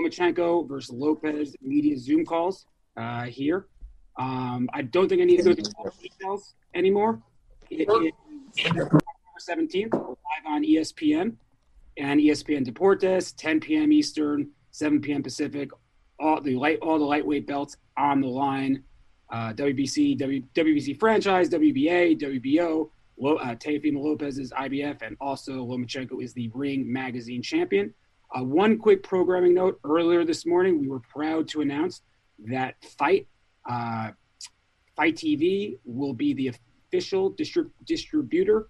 Lomachenko versus Lopez media Zoom calls uh, here. Um, I don't think I need to go through all the details anymore. It is September 17th, live on ESPN and ESPN Deportes, 10 p.m. Eastern, 7 p.m. Pacific. All the light, all the lightweight belts on the line. Uh, WBC, w, WBC franchise, WBA, WBO. Lo, uh, Teofimo Lopez is IBF, and also Lomachenko is the Ring Magazine champion. Uh, one quick programming note: earlier this morning, we were proud to announce that FITE uh, FITE TV will be the official distrib- distributor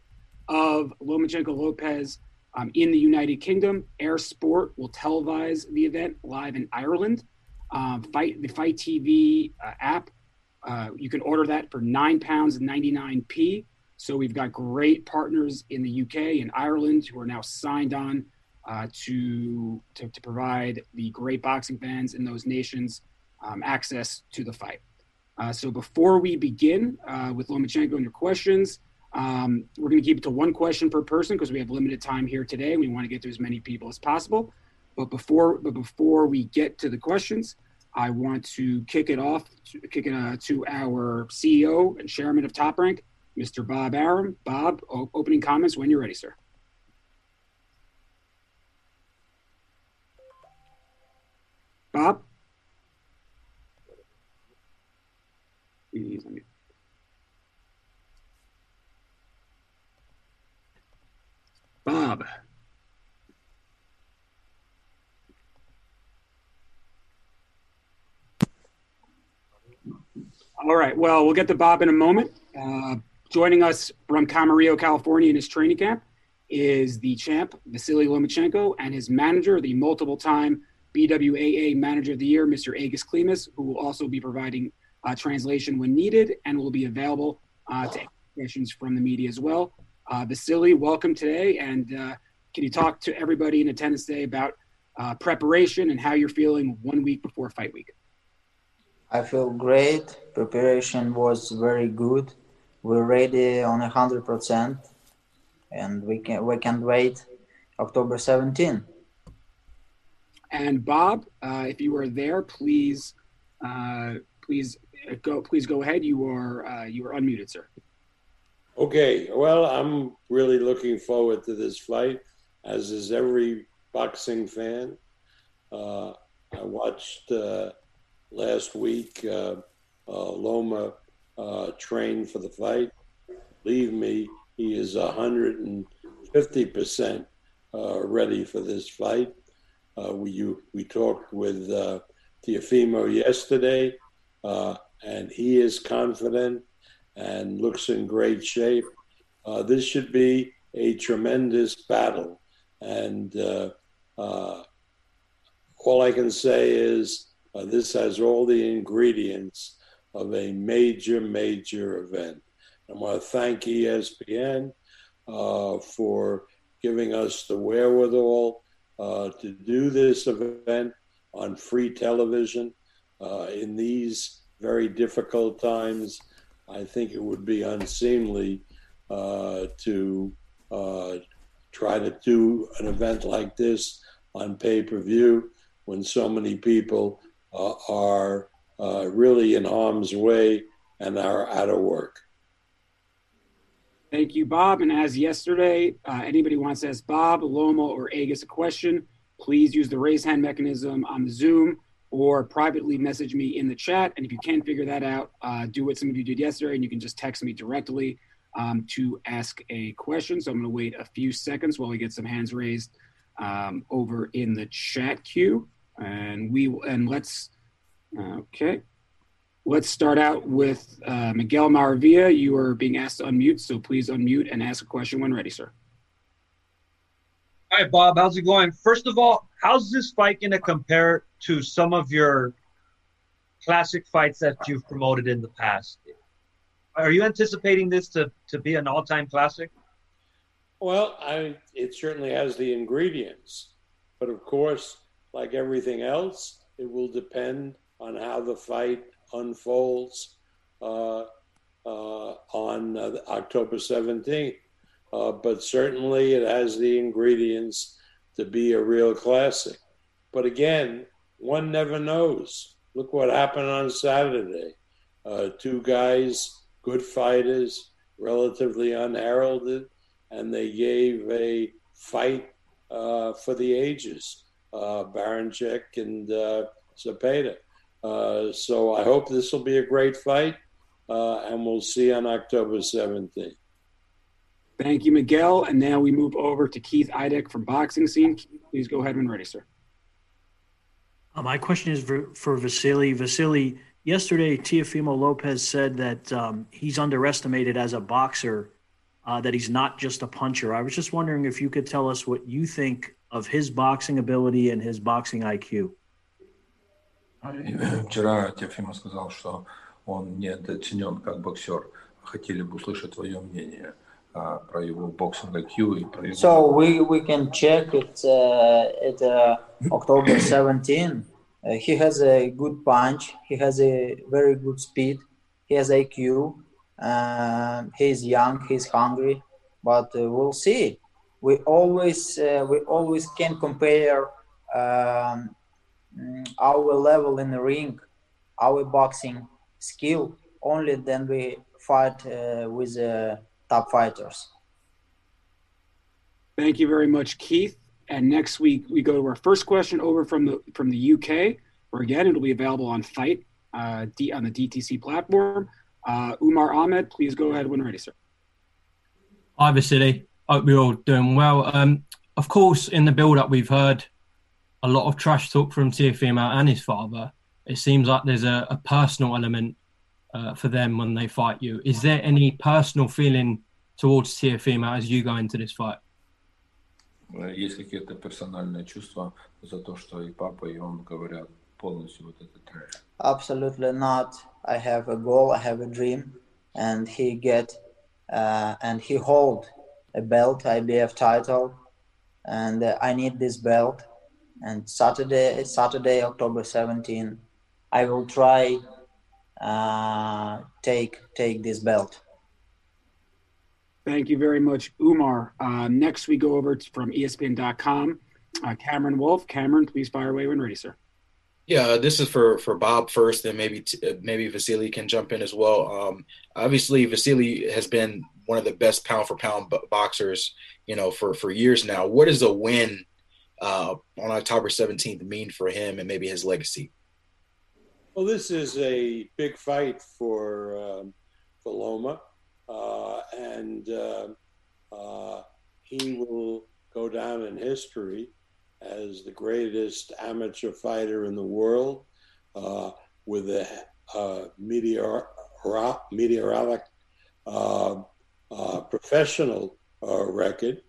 of Lomachenko Lopez um, in the United Kingdom. Eir Sport will televise the event live in Ireland. Um, FITE the FITE TV uh, app. Uh, you can order that for £9.99p. So we've got great partners in the UK and Ireland who are now signed on uh, to, to, to provide the great boxing fans in those nations um, access to the fight. Uh, so before we begin uh, with Lomachenko and your questions, um, we're going to keep it to one question per person because we have limited time here today. We want to get to as many people as possible. But before, but before we get to the questions, I want to kick it off, to, kick it uh, to our CEO and chairman of Top Rank, Mr. Bob Arum. Bob, opening comments when you're ready, sir. Bob? Bob. All right. Well, we'll get to Bob in a moment. Uh, Joining us from Camarillo, California, in his training camp is the champ Vasily Lomachenko and his manager, the multiple-time BWAA Manager of the Year, Mr. Egis Klimas, who will also be providing uh, translation when needed and will be available uh, to questions from the media as well. Uh, Vasily, welcome today, and uh, can you talk to everybody in attendance today about uh, preparation and how you're feeling one week before fight week? I feel great. Preparation was very good we're ready on a hundred percent, and we can we can wait October 17. And Bob, uh, if you are there, please, uh, please go. Please go ahead. You are uh, you are unmuted, sir. Okay. Well, I'm really looking forward to this fight, as is every boxing fan. Uh, I watched uh, last week uh, Loma uh, trained for the fight. Believe me, he is 150% uh, ready for this fight. Uh, we, you, we talked with uh, Teofimo yesterday, uh, and he is confident and looks in great shape. Uh, this should be a tremendous battle. And uh, all I can say is this has all the ingredients of a major, major event. I want to thank ESPN uh, for giving us the wherewithal uh, to do this event on free television uh, in these very difficult times. I think it would be unseemly uh, to uh, try to do an event like this on pay per view when so many people uh, are uh, really in harm's way and are out of work. Thank you, Bob. And as yesterday, uh, anybody wants to ask Bob, Loma, or Egis a question, please use the raise hand mechanism on the Zoom or privately message me in the chat. And if you can't figure that out, uh, do what some of you did yesterday, and you can just text me directly um, to ask a question. So I'm going to wait a few seconds while we get some hands raised um, over in the chat queue, and we and let's Okay. Let's start out with uh, Miguel Maravilla. You are being asked to unmute, so please unmute and ask a question when ready, sir. Hi, Bob. How's it going? First of all, how's this fight going to compare to some of your classic fights that you've promoted in the past? Are you anticipating this to, to be an all time classic? Well, I, it certainly has the ingredients. But of course, like everything else, it will depend on how the fight unfolds uh, uh, on uh, October 17th. Uh, but certainly it has the ingredients to be a real classic. But again, one never knows. Look what happened on Saturday. Uh, two guys, good fighters, relatively unheralded, and they gave a fight uh, for the ages. Uh, Baranchyk and uh, Zepeda. Uh, so I hope this will be a great fight, uh, and we'll see on October 17th. Thank you, Miguel. And now we move over to Keith Idec from Boxing Scene. Please go ahead when ready, sir. Uh, my question is for, for Vasily. Vasily, yesterday Teofimo Lopez said that um, he's underestimated as a boxer, uh, that he's not just a puncher. I was just wondering if you could tell us what you think of his boxing ability and his boxing IQ. Вчера Теофима сказал, что он недооценен как боксер. Хотели бы услышать твое мнение – про его боксинг IQ и про его... So we, we can check it uh, at uh, October 17. Uh, he has a good punch. He has a very good speed. He has IQ. Uh, he's young. He's hungry. But uh, we'll see. We always uh, we always can compare um, our level in the ring, our boxing skill. Only then we fight with top fighters. Thank you very much, Keith. And next week we go to our first question over from the from the UK, where again it'll be available on FITE uh, D, on the DTC platform. Uh, Umar Ahmed, please go ahead when ready, sir. Hi, Vasily. Hope we're all doing well. Um, of course, in the build-up, we've heard a lot of trash talk from Teofimo and his father. It seems like there's a, a personal element uh, for them when they fight you. Is there any personal feeling towards Teofimo as you go into this fight? Э, есть какие-то персональные чувства за то, что и папа, и он говорят полностью вот этот трэш? Absolutely not. I have a goal, I have a dream, and he get uh, and he hold a belt, IBF title, and uh, I need this belt. And Saturday, Saturday, October 17, I will try uh, take take this belt. Thank you very much, Umar. Uh, next, we go over to, from ESPN.com. Uh, Cameron Wolfe. Cameron, please fire away when ready, sir. Yeah, this is for for Bob first, and maybe t- maybe Vasily can jump in as well. Um, obviously, Vasily has been one of the best pound for pound boxers, you know, for for years now. What does a win uh, on October 17th mean for him and maybe his legacy? Well, this is a big fight for um, for Loma, uh, and uh, uh, he will go down in history as the greatest amateur fighter in the world, uh, with a uh, meteor, meteoric uh, professional record.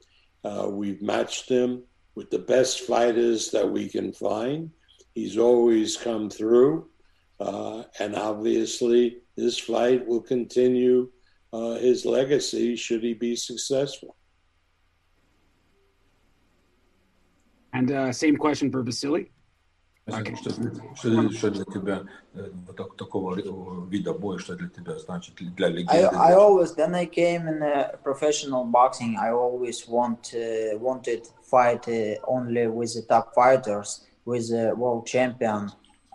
we've matched him with the best fighters that we can find. He's always come through. Uh, and obviously, this fight will continue uh, his legacy should he be successful. And uh, same question for Vasily. Okay. Что, что для тебя вот такого вида боя, что для тебя значит для легенды? I, I always, then I came in uh, professional boxing, I always want uh, wanted fight uh, only with the top fighters, with the world champion, uh,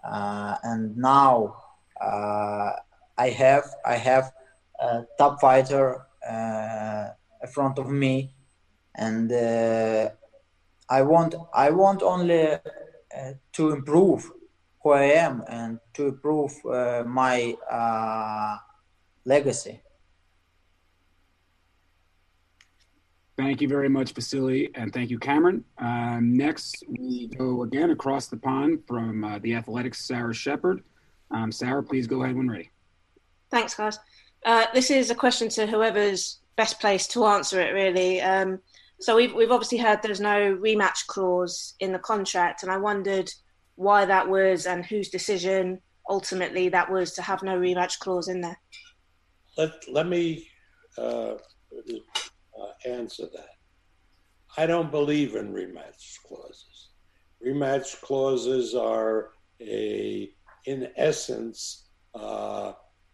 Uh, and now uh, I have I have a top fighter uh, in front of me, and uh, I want I want only uh, to improve who I am and to improve my legacy. Thank you very much, Vasily, and thank you, Cameron. Um, next, we go again across the pond from uh, the Athletics, Sarah Shephard. Um, Sarah, please go ahead when ready. Thanks, guys. Uh, this is a question to whoever's best placed to answer it, really. Um, so we've we've obviously heard there's no rematch clause in the contract, and I wondered why that was and whose decision ultimately that was to have no rematch clause in there. Let let me uh, answer that. I don't believe in rematch clauses. Rematch clauses are a, in essence, uh,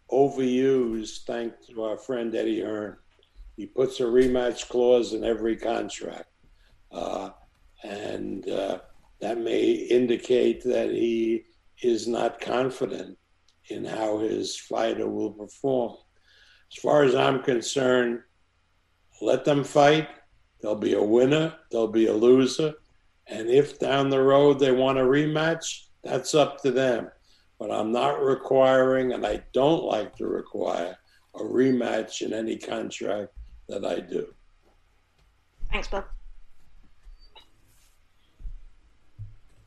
overused. Thanks to our friend Eddie Hearn, he puts a rematch clause in every contract, uh, and uh, that may indicate that he is not confident in how his fighter will perform. As far as I'm concerned, let them fight. There'll be a winner, there'll be a loser. And if down the road they want a rematch, that's up to them. But I'm not requiring, and I don't like to require, a rematch in any contract that I do. Thanks, Bob.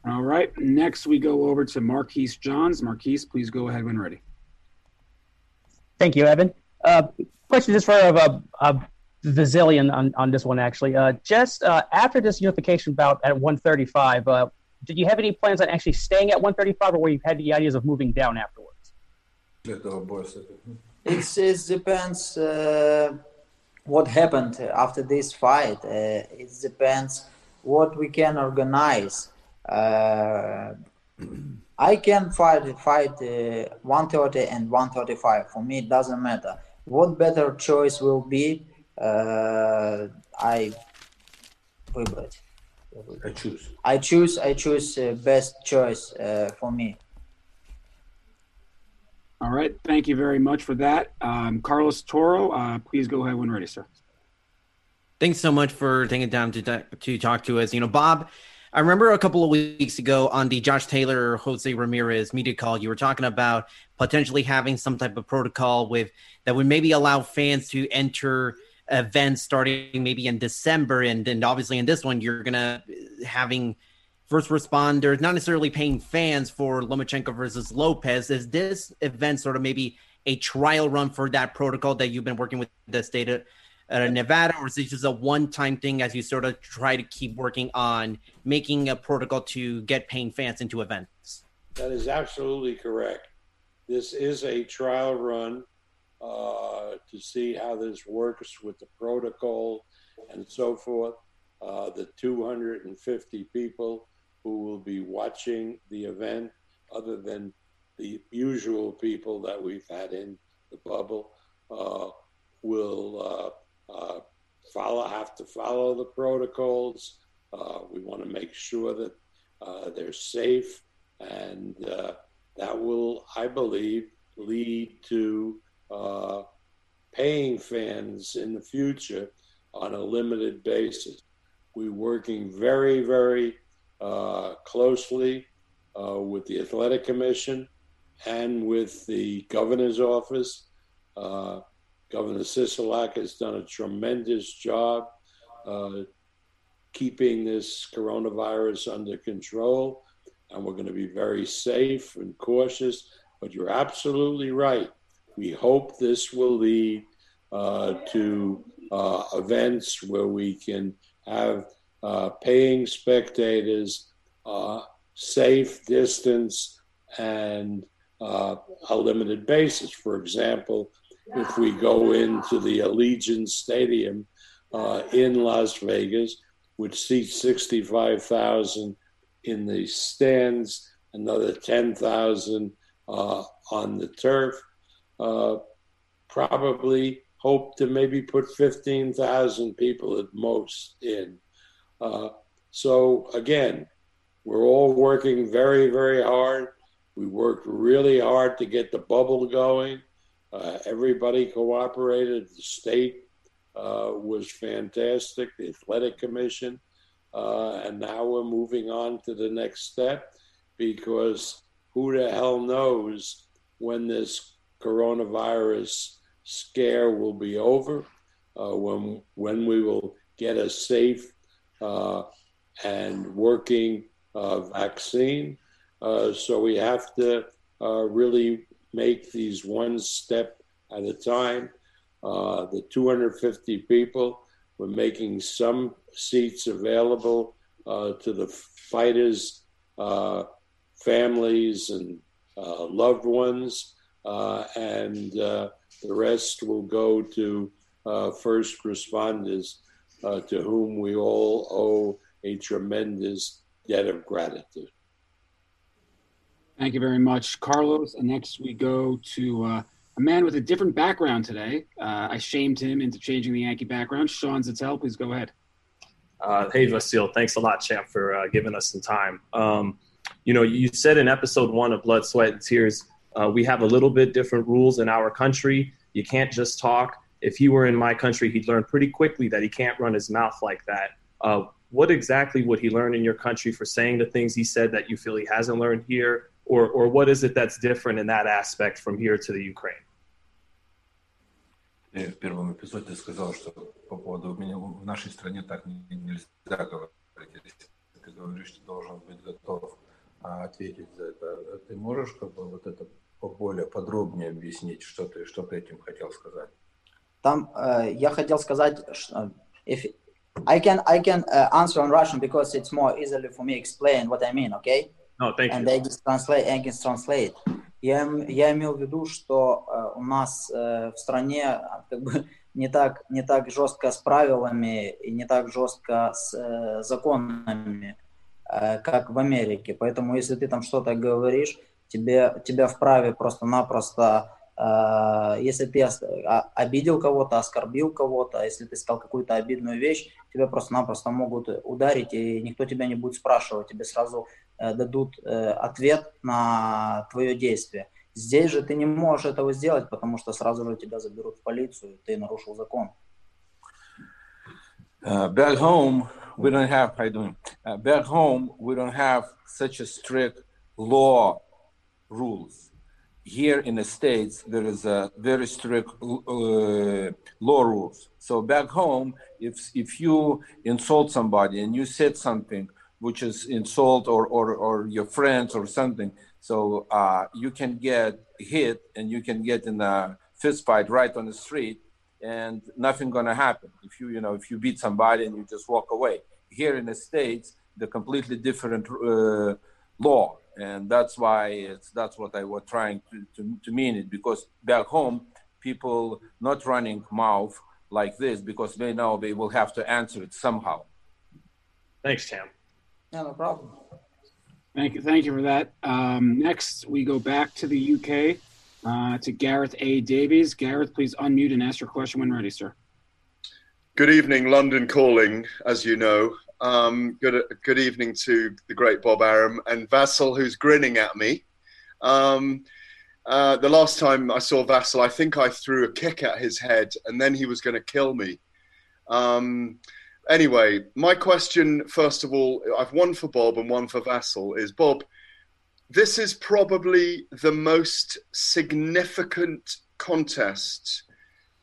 All right. Next, we go over to Marquise Johns. Marquise, please go ahead when ready. Thank you, Evan. Uh, question just for uh, uh, Vasily on, on this one, actually. Uh, just uh, after this unification bout at 135, uh, did you have any plans on actually staying at 135, or were you had the ideas of moving down afterwards? It depends uh, what happened after this fight. Uh, it depends what we can organize. Uh, I can fight fight uh, 130 and 135. For me, it doesn't matter. What better choice will be? Uh, I wybрать. I choose. I choose. I choose uh, best choice uh, for me. All right. Thank you very much for that. Um, Carlos Toro, uh, please go ahead when ready, sir. Thanks so much for taking time to, to talk to us. You know, Bob, I remember a couple of weeks ago on the Josh Taylor Jose Ramirez media call, you were talking about potentially having some type of protocol with that would maybe allow fans to enter events starting maybe in December, and then obviously in this one you're gonna having first responders, not necessarily paying fans for Lomachenko versus Lopez. Is this event sort of maybe a trial run for that protocol that you've been working with the state of uh, Nevada, or is this just a one-time thing as you sort of try to keep working on making a protocol to get paying fans into events? That is absolutely correct. This is a trial run uh, to see how this works with the protocol and so forth. Uh, the 250 people who will be watching the event, other than the usual people that we've had in the bubble, uh, will uh, uh, follow have to follow the protocols. Uh, we want to make sure that they're safe, and that will, I believe, lead to uh, paying fans in the future on a limited basis. We're working very, very uh, closely uh, with the Athletic Commission and with the governor's office. Uh, Governor Sisolak has done a tremendous job uh, keeping this coronavirus under control, and we're going to be very safe and cautious. But you're absolutely right. We hope this will lead uh, to uh, events where we can have uh, paying spectators, uh, safe distance, and uh, a limited basis. For example, if we go into the Allegiant Stadium uh, in Las Vegas, which seats 65,000 in the stands, another 10,000 on the turf uh, probably hope to maybe put 15,000 people at most in. Uh, so again, we're all working very, very hard. We worked really hard to get the bubble going. Uh, everybody cooperated. The state uh, was fantastic, the athletic commission. Uh, and now we're moving on to the next step because who the hell knows when this coronavirus scare will be over, uh, when when we will get a safe uh, and working uh, vaccine. Uh, so we have to uh, really make these one step at a time. Uh, the 250 people, we're making some seats available to the fighters' families and loved ones. Uh, and uh, the rest will go to uh, first responders to whom we all owe a tremendous debt of gratitude. Thank you very much, Carlos. And next we go to uh, a man with a different background today. Uh, I shamed him into changing the Yankee background. Sean Zittel, please go ahead. Uh, hey, Vasil, thanks a lot, champ, for uh, giving us some time. Um, you know, you said in episode one of Blood, Sweat, and Tears, uh, we have a little bit different rules in our country. You can't just talk. If he were in my country, he'd learn pretty quickly that he can't run his mouth like that. Uh, what exactly would he learn in your country for saying the things he said that you feel he hasn't learned here? Or, or what is it that's different in that aspect from here to the Ukraine? в первом эпизоде ты сказал, что по поводу меня в нашей стране так нельзя говорить. Если ты говоришь, ты должен быть готов ответить за это. Ты можешь как бы вот это более подробнее объяснить, что ты, что ты этим хотел сказать? Там uh, я хотел сказать, что if I can I can uh, answer on Russian because it's more easily for me explain what I mean, okay? No, thank And you. I can translate, I can translate. Я, я имел в виду, что uh, у нас uh, в стране как бы не так не так жестко с правилами и не так жестко с uh, законами, uh, как в Америке. Поэтому если ты там что-то говоришь, тебе тебя вправе просто-напросто если ты обидел кого-то, оскорбил кого-то, если ты сказал какую-то обидную вещь, тебя просто-напросто могут ударить, и никто тебя не будет спрашивать, тебе сразу дадут ответ на твое действие. Здесь же ты не можешь этого сделать, потому что сразу же тебя заберут в полицию, ты нарушил закон. Uh, back home, we don't have. How you doing? Uh, back home, we don't have such a strict law rules. Here in the states, there is a very strict uh, law rules. So back home, if if you insult somebody and you said something which is insult or or, or your friends or something, so uh, you can get hit and you can get in a fist fight right on the street, and nothing gonna happen if you you know if you beat somebody and you just walk away. Here in the states, the completely different uh, law and that's why it's that's what I was trying to, to, to mean it because back home people not running mouth like this because they know they will have to answer it somehow. Thanks, Tam. Yeah, no problem. Thank you, thank you for that. Um, next, we go back to the UK uh, to Gareth A. Davies. Gareth, please unmute and ask your question when ready, sir. Good evening, London calling, as you know. Um, good good evening to the great Bob Arum and Vassal, who's grinning at me. Um, uh, the last time I saw Vassal, I think I threw a kick at his head, and then he was going to kill me. Um, anyway, my question, first of all, I've one for Bob and one for Vassal. Is Bob? This is probably the most significant contest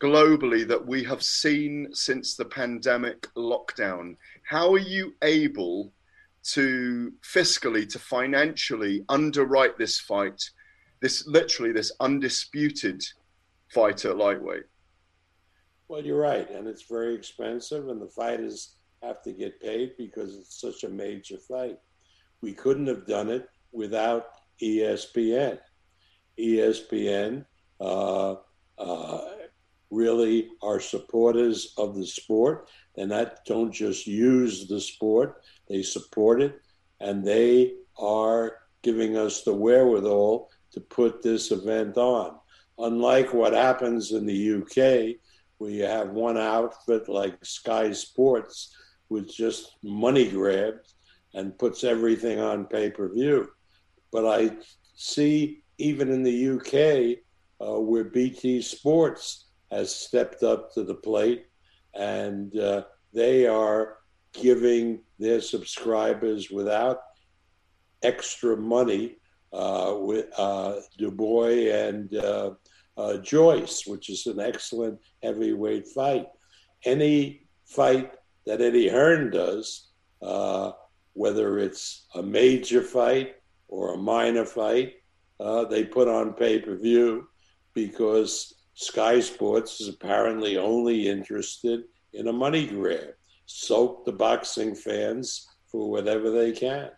globally that we have seen since the pandemic lockdown. How are you able to fiscally, to financially underwrite this fight, this literally this undisputed fight at lightweight? Well, you're right, and it's very expensive, and the fighters have to get paid because it's such a major fight. We couldn't have done it without ESPN. ESPN uh, uh, really are supporters of the sport. They not don't just use the sport; they support it, and they are giving us the wherewithal to put this event on. Unlike what happens in the UK, where you have one outfit like Sky Sports which just money grabs and puts everything on pay per view. But I see even in the UK uh, where BT Sports has stepped up to the plate and uh, they are giving their subscribers without extra money uh, with uh, Dubois and uh, uh, Joyce, which is an excellent heavyweight fight. Any fight that Eddie Hearn does, uh, whether it's a major fight or a minor fight, uh, they put on pay per view because Sky Sports is apparently only interested in a money grab. Soak the boxing fans for whatever they can.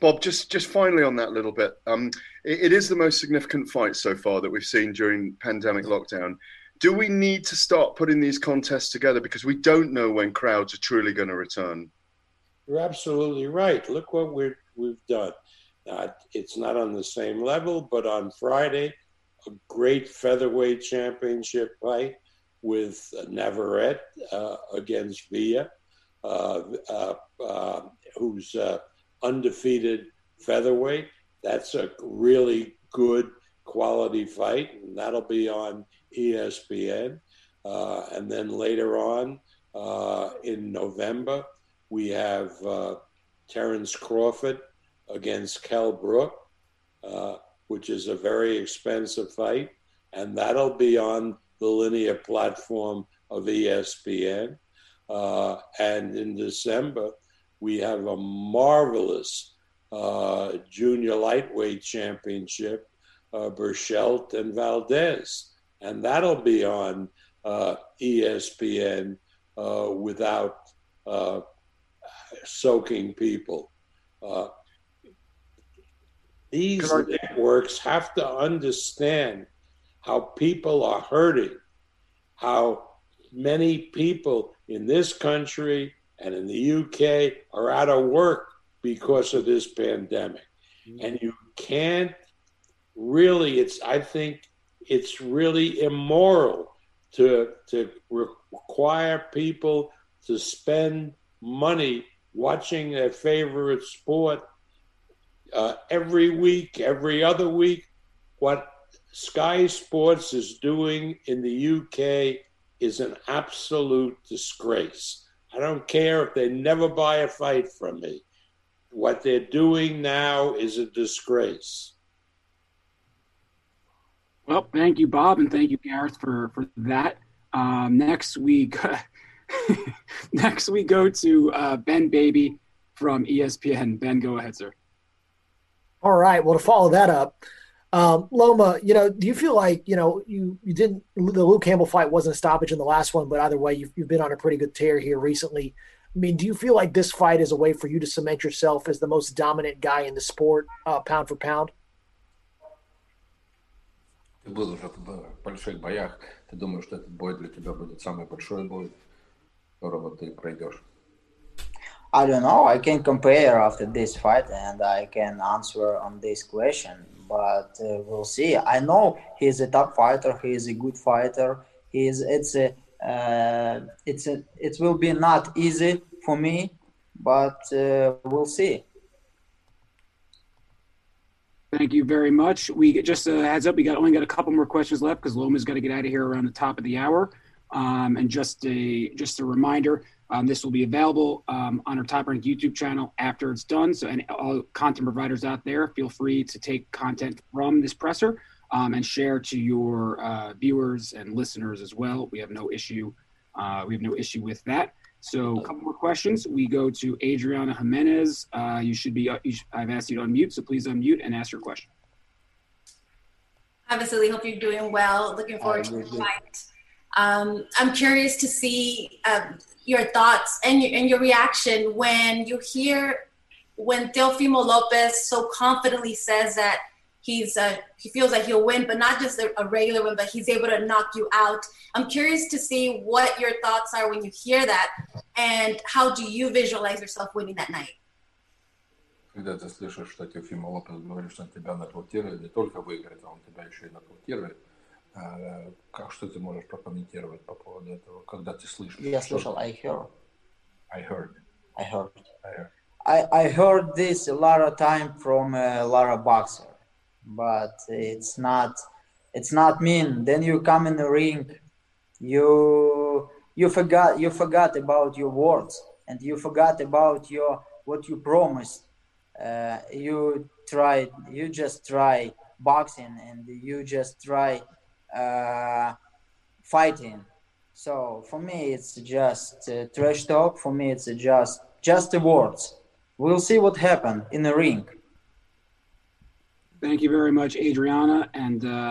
Bob, just just finally on that little bit, um, it, it is the most significant fight so far that we've seen during pandemic lockdown. Do we need to start putting these contests together because we don't know when crowds are truly going to return? You're absolutely right. Look what we're, we've done. Now, it's not on the same level, but on Friday, a great featherweight championship fight with Navarrete uh, against Villa. uh, uh, uh, who's uh, undefeated featherweight. That's a really good quality fight, and that'll be on ESPN. And then later on in November, we have Terence Crawford against Kell Brook, which is a very expensive fight, and that'll be on the linear platform of ESPN. Uh, and in December, we have a marvelous uh, junior lightweight championship, uh, Berchelt and Valdez. And that'll be on uh, ESPN uh, without uh, soaking people. These networks have to understand how people are hurting, how many people in this country and in the UK are out of work because of this pandemic. Mm-hmm. And you can't really, it's, I think it's really immoral to, to require people to spend money watching their favorite sport uh, every week, every other week. What Sky Sports is doing in the UK is an absolute disgrace. I don't care if they never buy a fight from me. What they're doing now is a disgrace. Well, thank you, Bob, and thank you, Gareth, for for that. Um, next week, next we go to uh, Ben Baby from ESPN. Ben, go ahead, sir. All right. Well, to follow that up, um, Loma, you know, do you feel like you know you you didn't the Luke Campbell fight wasn't a stoppage in the last one, but either way, you've you've been on a pretty good tear here recently. I mean, do you feel like this fight is a way for you to cement yourself as the most dominant guy in the sport, uh, pound for pound? Ты был уже в больших боях. Ты думаешь, что этот бой для тебя будет самый большой бой, которого ты пройдешь? I don't know. I can compare after this fight and I can answer on this question, but uh, we'll see. I know he's a top fighter. He is a good fighter. He is. It's a. Uh, it's a. It will be not easy for me, but uh, we'll see. Thank you very much. We just a heads up. We got only got a couple more questions left because Loma's got to get out of here around the top of the hour. Um, and just a just a reminder, um, this will be available um, on our Top Rank YouTube channel after it's done. So, and all content providers out there, feel free to take content from this presser um, and share to your uh, viewers and listeners as well. We have no issue. Uh, we have no issue with that. So, a couple more questions. We go to Adriana Jimenez. Uh, you should be. You should, I've asked you to unmute, so please unmute and ask your question. Hi, Vasily. Hope you're doing well. Looking forward to the fight. Um, I'm curious to see um, your thoughts and your, and your reaction when you hear when Teofimo Lopez so confidently says that he's uh, he feels like he'll win, but not just a, a, regular win, but he's able to knock you out. I'm curious to see what your thoughts are when you hear that, and how do you visualize yourself winning that night? Когда ты слышишь, что Теофима Лопес говорит, что он тебя нокаутирует, не только выиграет, а он тебя еще и нокаутирует, Как что ты можешь прокомментировать по поводу этого, когда ты слышишь? Я слышал, I heard. I heard. I heard. I heard. I, I heard this a lot of time from a lot of boxer, but it's not it's not mean. Then you come in the ring, you you forgot you forgot about your words and you forgot about your what you promised. Uh, you tried you just try boxing and you just try uh, fighting. So for me, it's just uh, trash talk. For me, it's just just the words. We'll see what happens in the ring. Thank you very much, Adriana, and. Uh